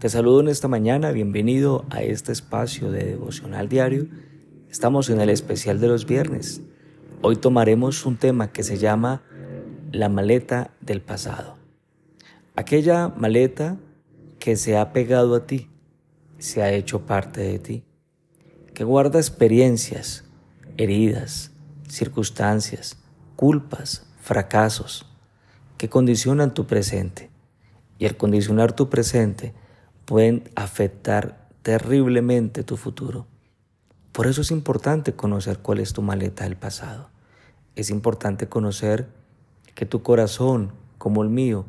Te saludo en esta mañana, bienvenido a este espacio de devocional diario. Estamos en el especial de los viernes. Hoy tomaremos un tema que se llama la maleta del pasado. Aquella maleta que se ha pegado a ti, se ha hecho parte de ti, que guarda experiencias, heridas, circunstancias, culpas, fracasos, que condicionan tu presente. Y al condicionar tu presente, pueden afectar terriblemente tu futuro. Por eso es importante conocer cuál es tu maleta del pasado. Es importante conocer que tu corazón, como el mío,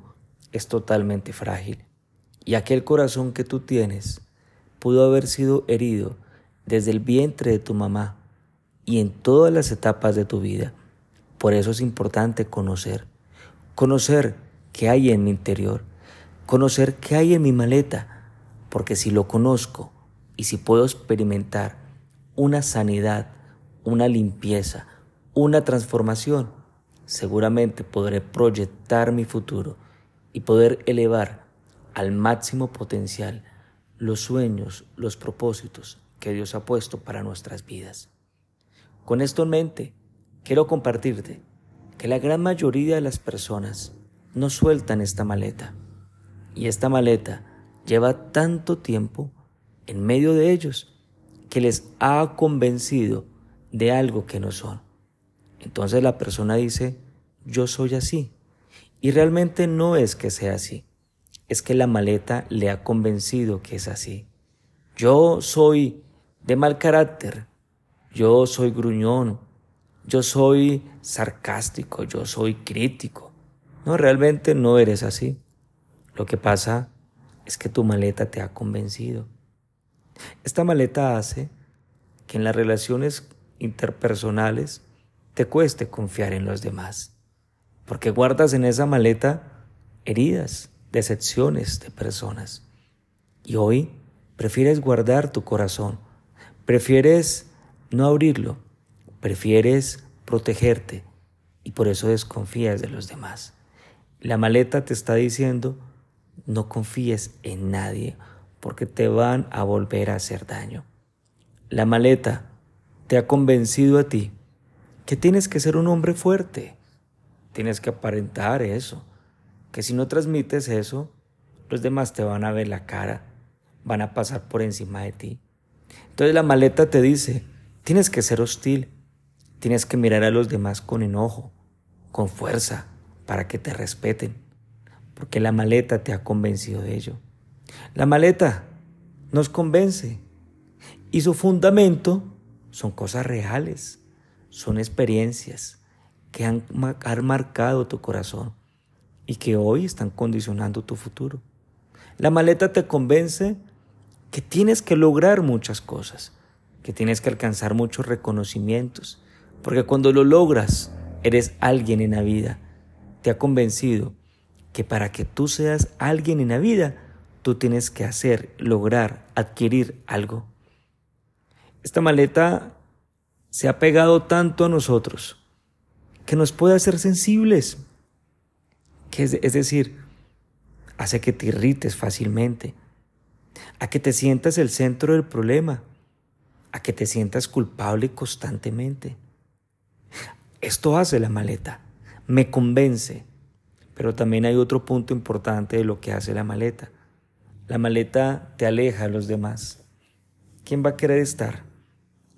es totalmente frágil. Y aquel corazón que tú tienes pudo haber sido herido desde el vientre de tu mamá y en todas las etapas de tu vida. Por eso es importante conocer. Conocer qué hay en mi interior. Conocer qué hay en mi maleta porque si lo conozco y si puedo experimentar una sanidad, una limpieza, una transformación, seguramente podré proyectar mi futuro y poder elevar al máximo potencial los sueños, los propósitos que Dios ha puesto para nuestras vidas. Con esto en mente, quiero compartirte que la gran mayoría de las personas no sueltan esta maleta. Y esta maleta lleva tanto tiempo en medio de ellos que les ha convencido de algo que no son. Entonces la persona dice, yo soy así. Y realmente no es que sea así, es que la maleta le ha convencido que es así. Yo soy de mal carácter, yo soy gruñón, yo soy sarcástico, yo soy crítico. No, realmente no eres así. Lo que pasa es que tu maleta te ha convencido. Esta maleta hace que en las relaciones interpersonales te cueste confiar en los demás, porque guardas en esa maleta heridas, decepciones de personas. Y hoy prefieres guardar tu corazón, prefieres no abrirlo, prefieres protegerte y por eso desconfías de los demás. La maleta te está diciendo, no confíes en nadie porque te van a volver a hacer daño. La maleta te ha convencido a ti que tienes que ser un hombre fuerte. Tienes que aparentar eso. Que si no transmites eso, los demás te van a ver la cara, van a pasar por encima de ti. Entonces la maleta te dice, tienes que ser hostil, tienes que mirar a los demás con enojo, con fuerza, para que te respeten porque la maleta te ha convencido de ello. La maleta nos convence y su fundamento son cosas reales, son experiencias que han, marcado tu corazón y que hoy están condicionando tu futuro. La maleta te convence que tienes que lograr muchas cosas, que tienes que alcanzar muchos reconocimientos, porque cuando lo logras, eres alguien en la vida. Te ha convencido que para que tú seas alguien en la vida, tú tienes que hacer, lograr, adquirir algo. Esta maleta se ha pegado tanto a nosotros que nos puede hacer sensibles, que es, es decir, hace que te irrites fácilmente, a que te sientas el centro del problema, a que te sientas culpable constantemente. Esto hace la maleta, me convence, pero también hay otro punto importante de lo que hace la maleta. La maleta te aleja a los demás. ¿Quién va a querer estar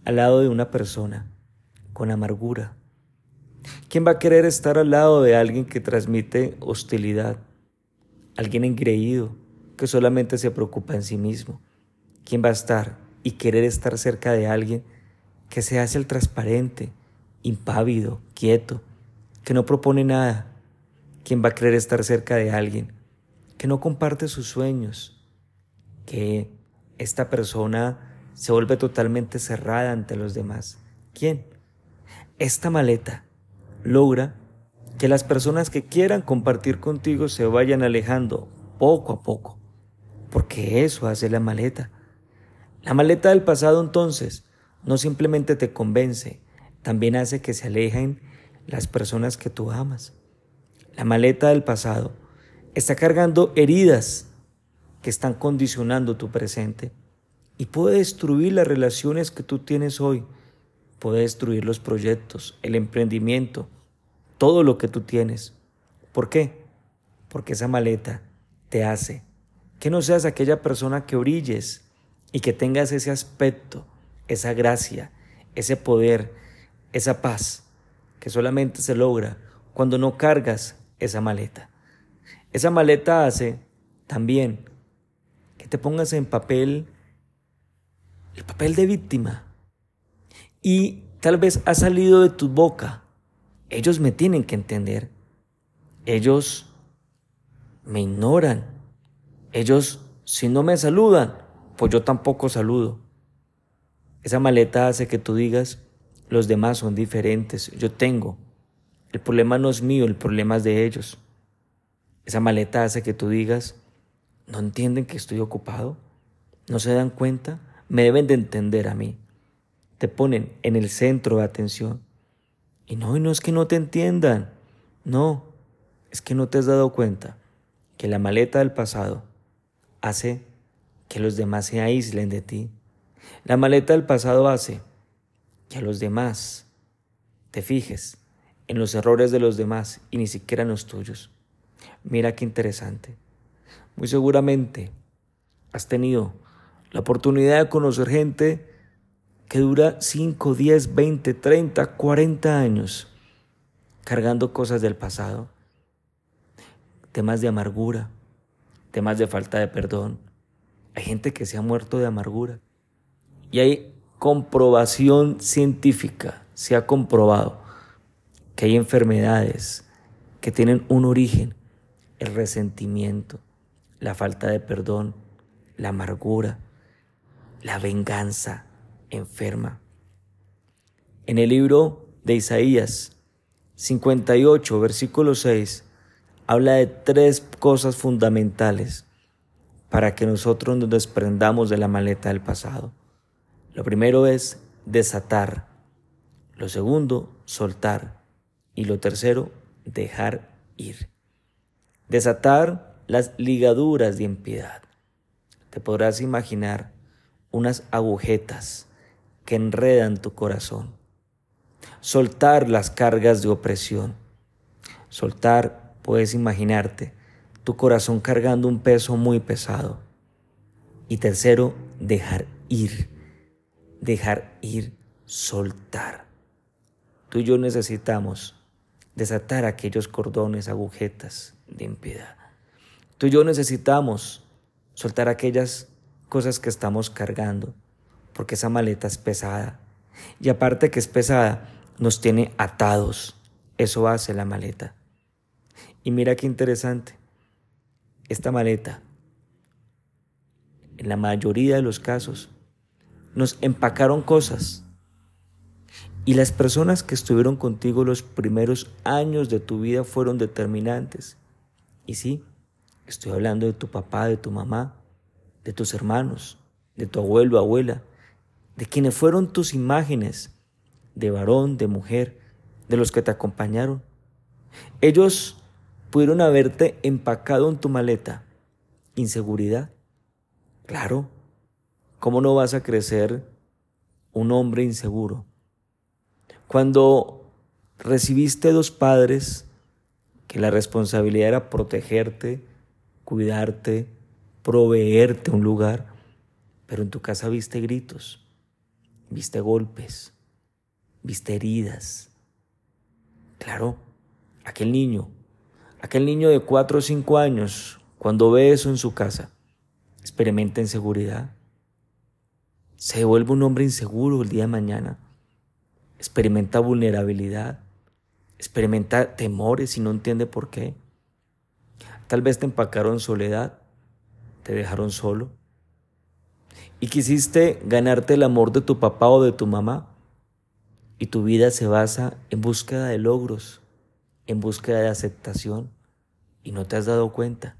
al lado de una persona con amargura? ¿Quién va a querer estar al lado de alguien que transmite hostilidad? Alguien engreído que solamente se preocupa en sí mismo. ¿Quién va a estar y querer estar cerca de alguien que se hace el transparente, impávido, quieto, que no propone nada, ¿Quién va a querer estar cerca de alguien que no comparte sus sueños? Que esta persona se vuelve totalmente cerrada ante los demás. ¿Quién? Esta maleta logra que las personas que quieran compartir contigo se vayan alejando poco a poco, porque eso hace la maleta. La maleta del pasado entonces no simplemente te convence, también hace que se alejen las personas que tú amas. La maleta del pasado está cargando heridas que están condicionando tu presente y puede destruir las relaciones que tú tienes hoy, puede destruir los proyectos, el emprendimiento, todo lo que tú tienes. ¿Por qué? Porque esa maleta te hace que no seas aquella persona que brilles y que tengas ese aspecto, esa gracia, ese poder, esa paz que solamente se logra cuando no cargas esa maleta. Esa maleta hace también que te pongas en papel, el papel de víctima. Y tal vez ha salido de tu boca. Ellos me tienen que entender. Ellos me ignoran. Ellos, si no me saludan, pues yo tampoco saludo. Esa maleta hace que tú digas, los demás son diferentes, yo tengo. El problema no es mío, el problema es de ellos. Esa maleta hace que tú digas, no entienden que estoy ocupado, no se dan cuenta, me deben de entender a mí. Te ponen en el centro de atención. Y no, y no es que no te entiendan, no, es que no te has dado cuenta que la maleta del pasado hace que los demás se aíslen de ti. La maleta del pasado hace que a los demás te fijes en los errores de los demás y ni siquiera en los tuyos. Mira qué interesante. Muy seguramente has tenido la oportunidad de conocer gente que dura 5, 10, 20, 30, 40 años cargando cosas del pasado, temas de amargura, temas de falta de perdón. Hay gente que se ha muerto de amargura y hay comprobación científica, se ha comprobado que hay enfermedades que tienen un origen, el resentimiento, la falta de perdón, la amargura, la venganza enferma. En el libro de Isaías 58, versículo 6, habla de tres cosas fundamentales para que nosotros nos desprendamos de la maleta del pasado. Lo primero es desatar, lo segundo, soltar y lo tercero, dejar ir. Desatar las ligaduras de impiedad. Te podrás imaginar unas agujetas que enredan tu corazón. Soltar las cargas de opresión. Soltar, puedes imaginarte, tu corazón cargando un peso muy pesado. Y tercero, dejar ir. Dejar ir, soltar. Tú y yo necesitamos desatar aquellos cordones, agujetas de impiedad. Tú y yo necesitamos soltar aquellas cosas que estamos cargando, porque esa maleta es pesada. Y aparte que es pesada, nos tiene atados. Eso hace la maleta. Y mira qué interesante. Esta maleta, en la mayoría de los casos, nos empacaron cosas. Y las personas que estuvieron contigo los primeros años de tu vida fueron determinantes. Y sí, Estoy hablando de tu papá, de tu mamá, de tus hermanos, de tu abuelo, abuela, de quienes fueron tus imágenes, de varón, de mujer, de los que te acompañaron. Ellos pudieron haberte empacado en tu maleta. Inseguridad. Claro. ¿Cómo no vas a crecer un hombre inseguro? Cuando recibiste dos padres que la responsabilidad era protegerte, cuidarte, proveerte un lugar, pero en tu casa viste gritos, viste golpes, viste heridas. Claro, aquel niño, aquel niño de cuatro o cinco años, cuando ve eso en su casa, experimenta inseguridad. Se vuelve un hombre inseguro el día de mañana. Experimenta vulnerabilidad. Experimenta temores y no entiende por qué. Tal vez te empacaron soledad, te dejaron solo. Y quisiste ganarte el amor de tu papá o de tu mamá. Y tu vida se basa en búsqueda de logros, en búsqueda de aceptación. Y no te has dado cuenta.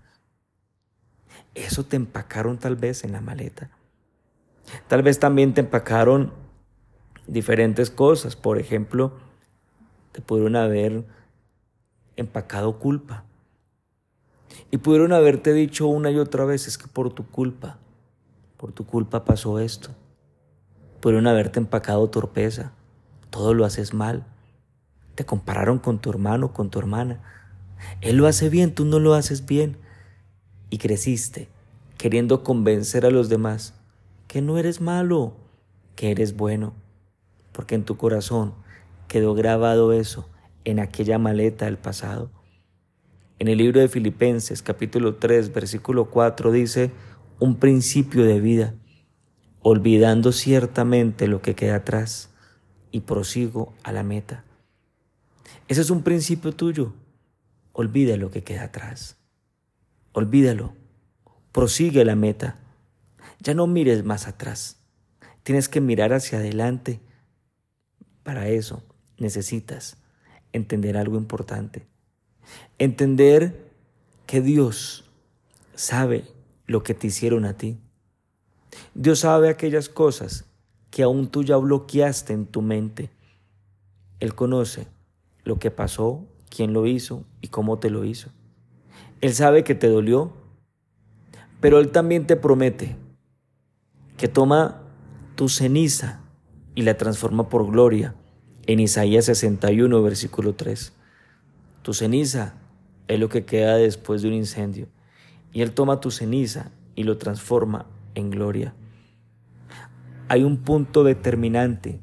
Eso te empacaron tal vez en la maleta. Tal vez también te empacaron diferentes cosas. Por ejemplo, te pudieron haber empacado culpa Y pudieron haberte dicho una y otra vez, es que por tu culpa, por tu culpa pasó esto. Pudieron haberte empacado torpeza, todo lo haces mal. Te compararon con tu hermano, con tu hermana. Él lo hace bien, tú no lo haces bien. Y creciste queriendo convencer a los demás que no eres malo, que eres bueno, porque en tu corazón quedó grabado eso en aquella maleta del pasado. En el libro de Filipenses capítulo 3 versículo 4 dice, un principio de vida, olvidando ciertamente lo que queda atrás y prosigo a la meta. Ese es un principio tuyo. Olvida lo que queda atrás. Olvídalo. Prosigue la meta. Ya no mires más atrás. Tienes que mirar hacia adelante. Para eso necesitas entender algo importante. Entender que Dios sabe lo que te hicieron a ti. Dios sabe aquellas cosas que aún tú ya bloqueaste en tu mente. Él conoce lo que pasó, quién lo hizo y cómo te lo hizo. Él sabe que te dolió, pero Él también te promete que toma tu ceniza y la transforma por gloria en Isaías 61, versículo 3. Tu ceniza es lo que queda después de un incendio. Y Él toma tu ceniza y lo transforma en gloria. Hay un punto determinante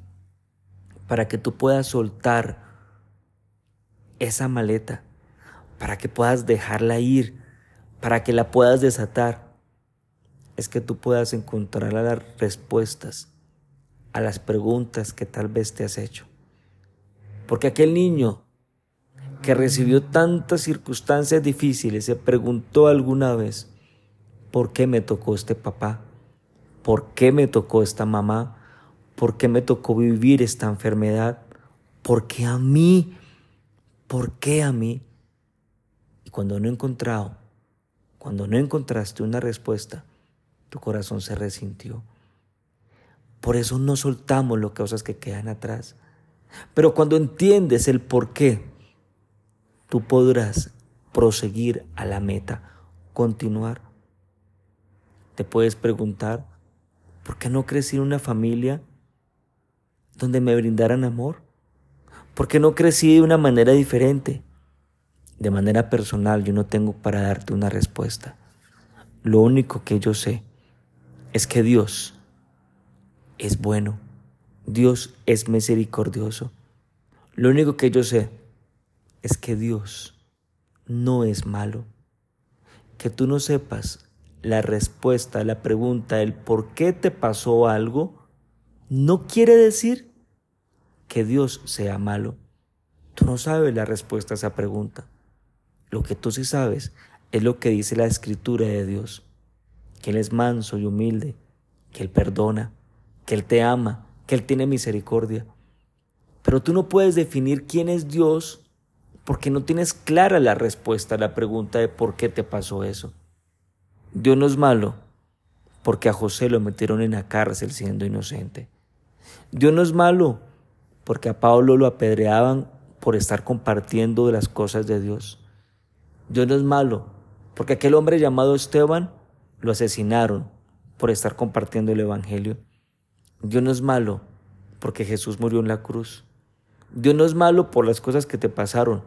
para que tú puedas soltar esa maleta, para que puedas dejarla ir, para que la puedas desatar. Es que tú puedas encontrar las respuestas a las preguntas que tal vez te has hecho. Porque aquel niño que recibió tantas circunstancias difíciles se preguntó alguna vez, ¿por qué me tocó este papá? ¿Por qué me tocó esta mamá? ¿Por qué me tocó vivir esta enfermedad? ¿Por qué a mí? ¿Por qué a mí? Y cuando no he encontrado, cuando no encontraste una respuesta, tu corazón se resintió. Por eso no soltamos las cosas que quedan atrás. Pero cuando entiendes el por qué, tú podrás proseguir a la meta, continuar. Te puedes preguntar, ¿por qué no crecí en una familia donde me brindaran amor? ¿Por qué no crecí de una manera diferente? De manera personal yo no tengo para darte una respuesta. Lo único que yo sé es que Dios es bueno Dios es misericordioso. Lo único que yo sé es que Dios no es malo. Que tú no sepas la respuesta a la pregunta del por qué te pasó algo, no quiere decir que Dios sea malo. Tú no sabes la respuesta a esa pregunta. Lo que tú sí sabes es lo que dice la escritura de Dios, que Él es manso y humilde, que Él perdona, que Él te ama, que Él tiene misericordia. Pero tú no puedes definir quién es Dios porque no tienes clara la respuesta a la pregunta de por qué te pasó eso. Dios no es malo porque a José lo metieron en la cárcel siendo inocente. Dios no es malo porque a Pablo lo apedreaban por estar compartiendo de las cosas de Dios. Dios no es malo porque aquel hombre llamado Esteban lo asesinaron por estar compartiendo el Evangelio. Dios no es malo porque Jesús murió en la cruz. Dios no es malo por las cosas que te pasaron.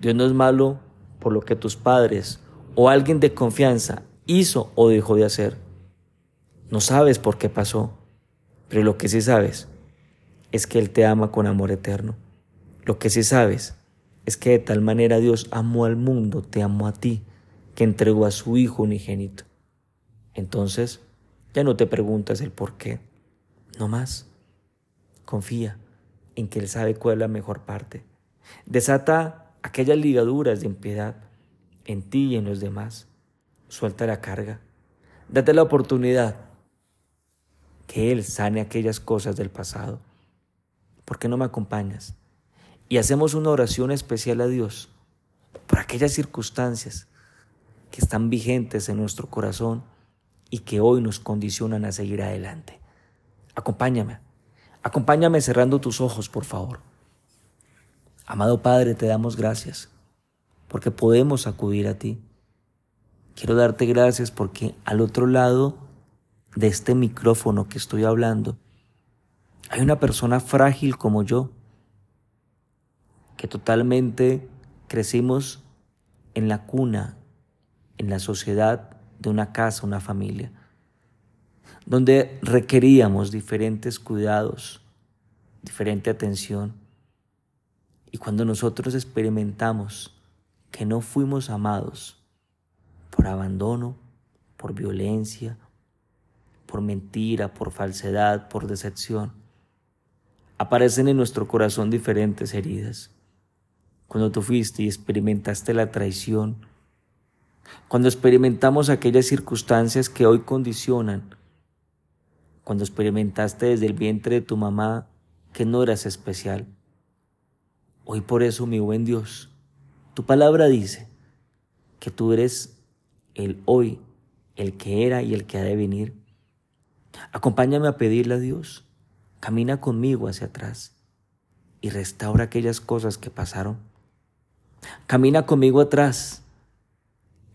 Dios no es malo por lo que tus padres o alguien de confianza hizo o dejó de hacer. No sabes por qué pasó, pero lo que sí sabes es que Él te ama con amor eterno. Lo que sí sabes es que de tal manera Dios amó al mundo, te amó a ti, que entregó a su Hijo unigénito. Entonces, ya no te preguntas el por qué. No más. Confía en que Él sabe cuál es la mejor parte. Desata aquellas ligaduras de impiedad en ti y en los demás. Suelta la carga. Date la oportunidad que Él sane aquellas cosas del pasado. ¿Por qué no me acompañas? Y hacemos una oración especial a Dios por aquellas circunstancias que están vigentes en nuestro corazón y que hoy nos condicionan a seguir adelante. Acompáñame, acompáñame cerrando tus ojos, por favor. Amado Padre, te damos gracias porque podemos acudir a ti. Quiero darte gracias porque al otro lado de este micrófono que estoy hablando, hay una persona frágil como yo, que totalmente crecimos en la cuna, en la sociedad de una casa, una familia, donde requeríamos diferentes cuidados, diferente atención. Y cuando nosotros experimentamos que no fuimos amados por abandono, por violencia, por mentira, por falsedad, por decepción, aparecen en nuestro corazón diferentes heridas. Cuando tú fuiste y experimentaste la traición, cuando experimentamos aquellas circunstancias que hoy condicionan, cuando experimentaste desde el vientre de tu mamá que no eras especial. Hoy por eso, mi buen Dios, tu palabra dice que tú eres el hoy, el que era y el que ha de venir. Acompáñame a pedirle a Dios, camina conmigo hacia atrás y restaura aquellas cosas que pasaron. Camina conmigo atrás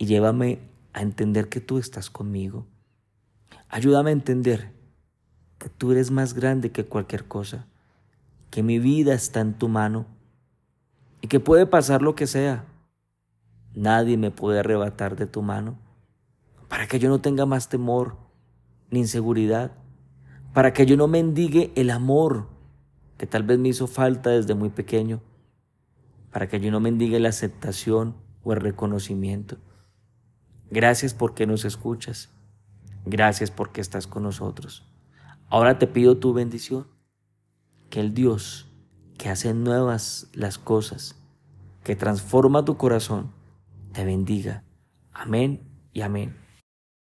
y llévame a entender que tú estás conmigo. Ayúdame a entender que tú eres más grande que cualquier cosa, que mi vida está en tu mano y que puede pasar lo que sea. Nadie me puede arrebatar de tu mano para que yo no tenga más temor ni inseguridad, para que yo no mendigue el amor que tal vez me hizo falta desde muy pequeño, para que yo no mendigue la aceptación o el reconocimiento. Gracias porque nos escuchas. Gracias porque estás con nosotros. Ahora te pido tu bendición. Que el Dios que hace nuevas las cosas, que transforma tu corazón, te bendiga. Amén y amén.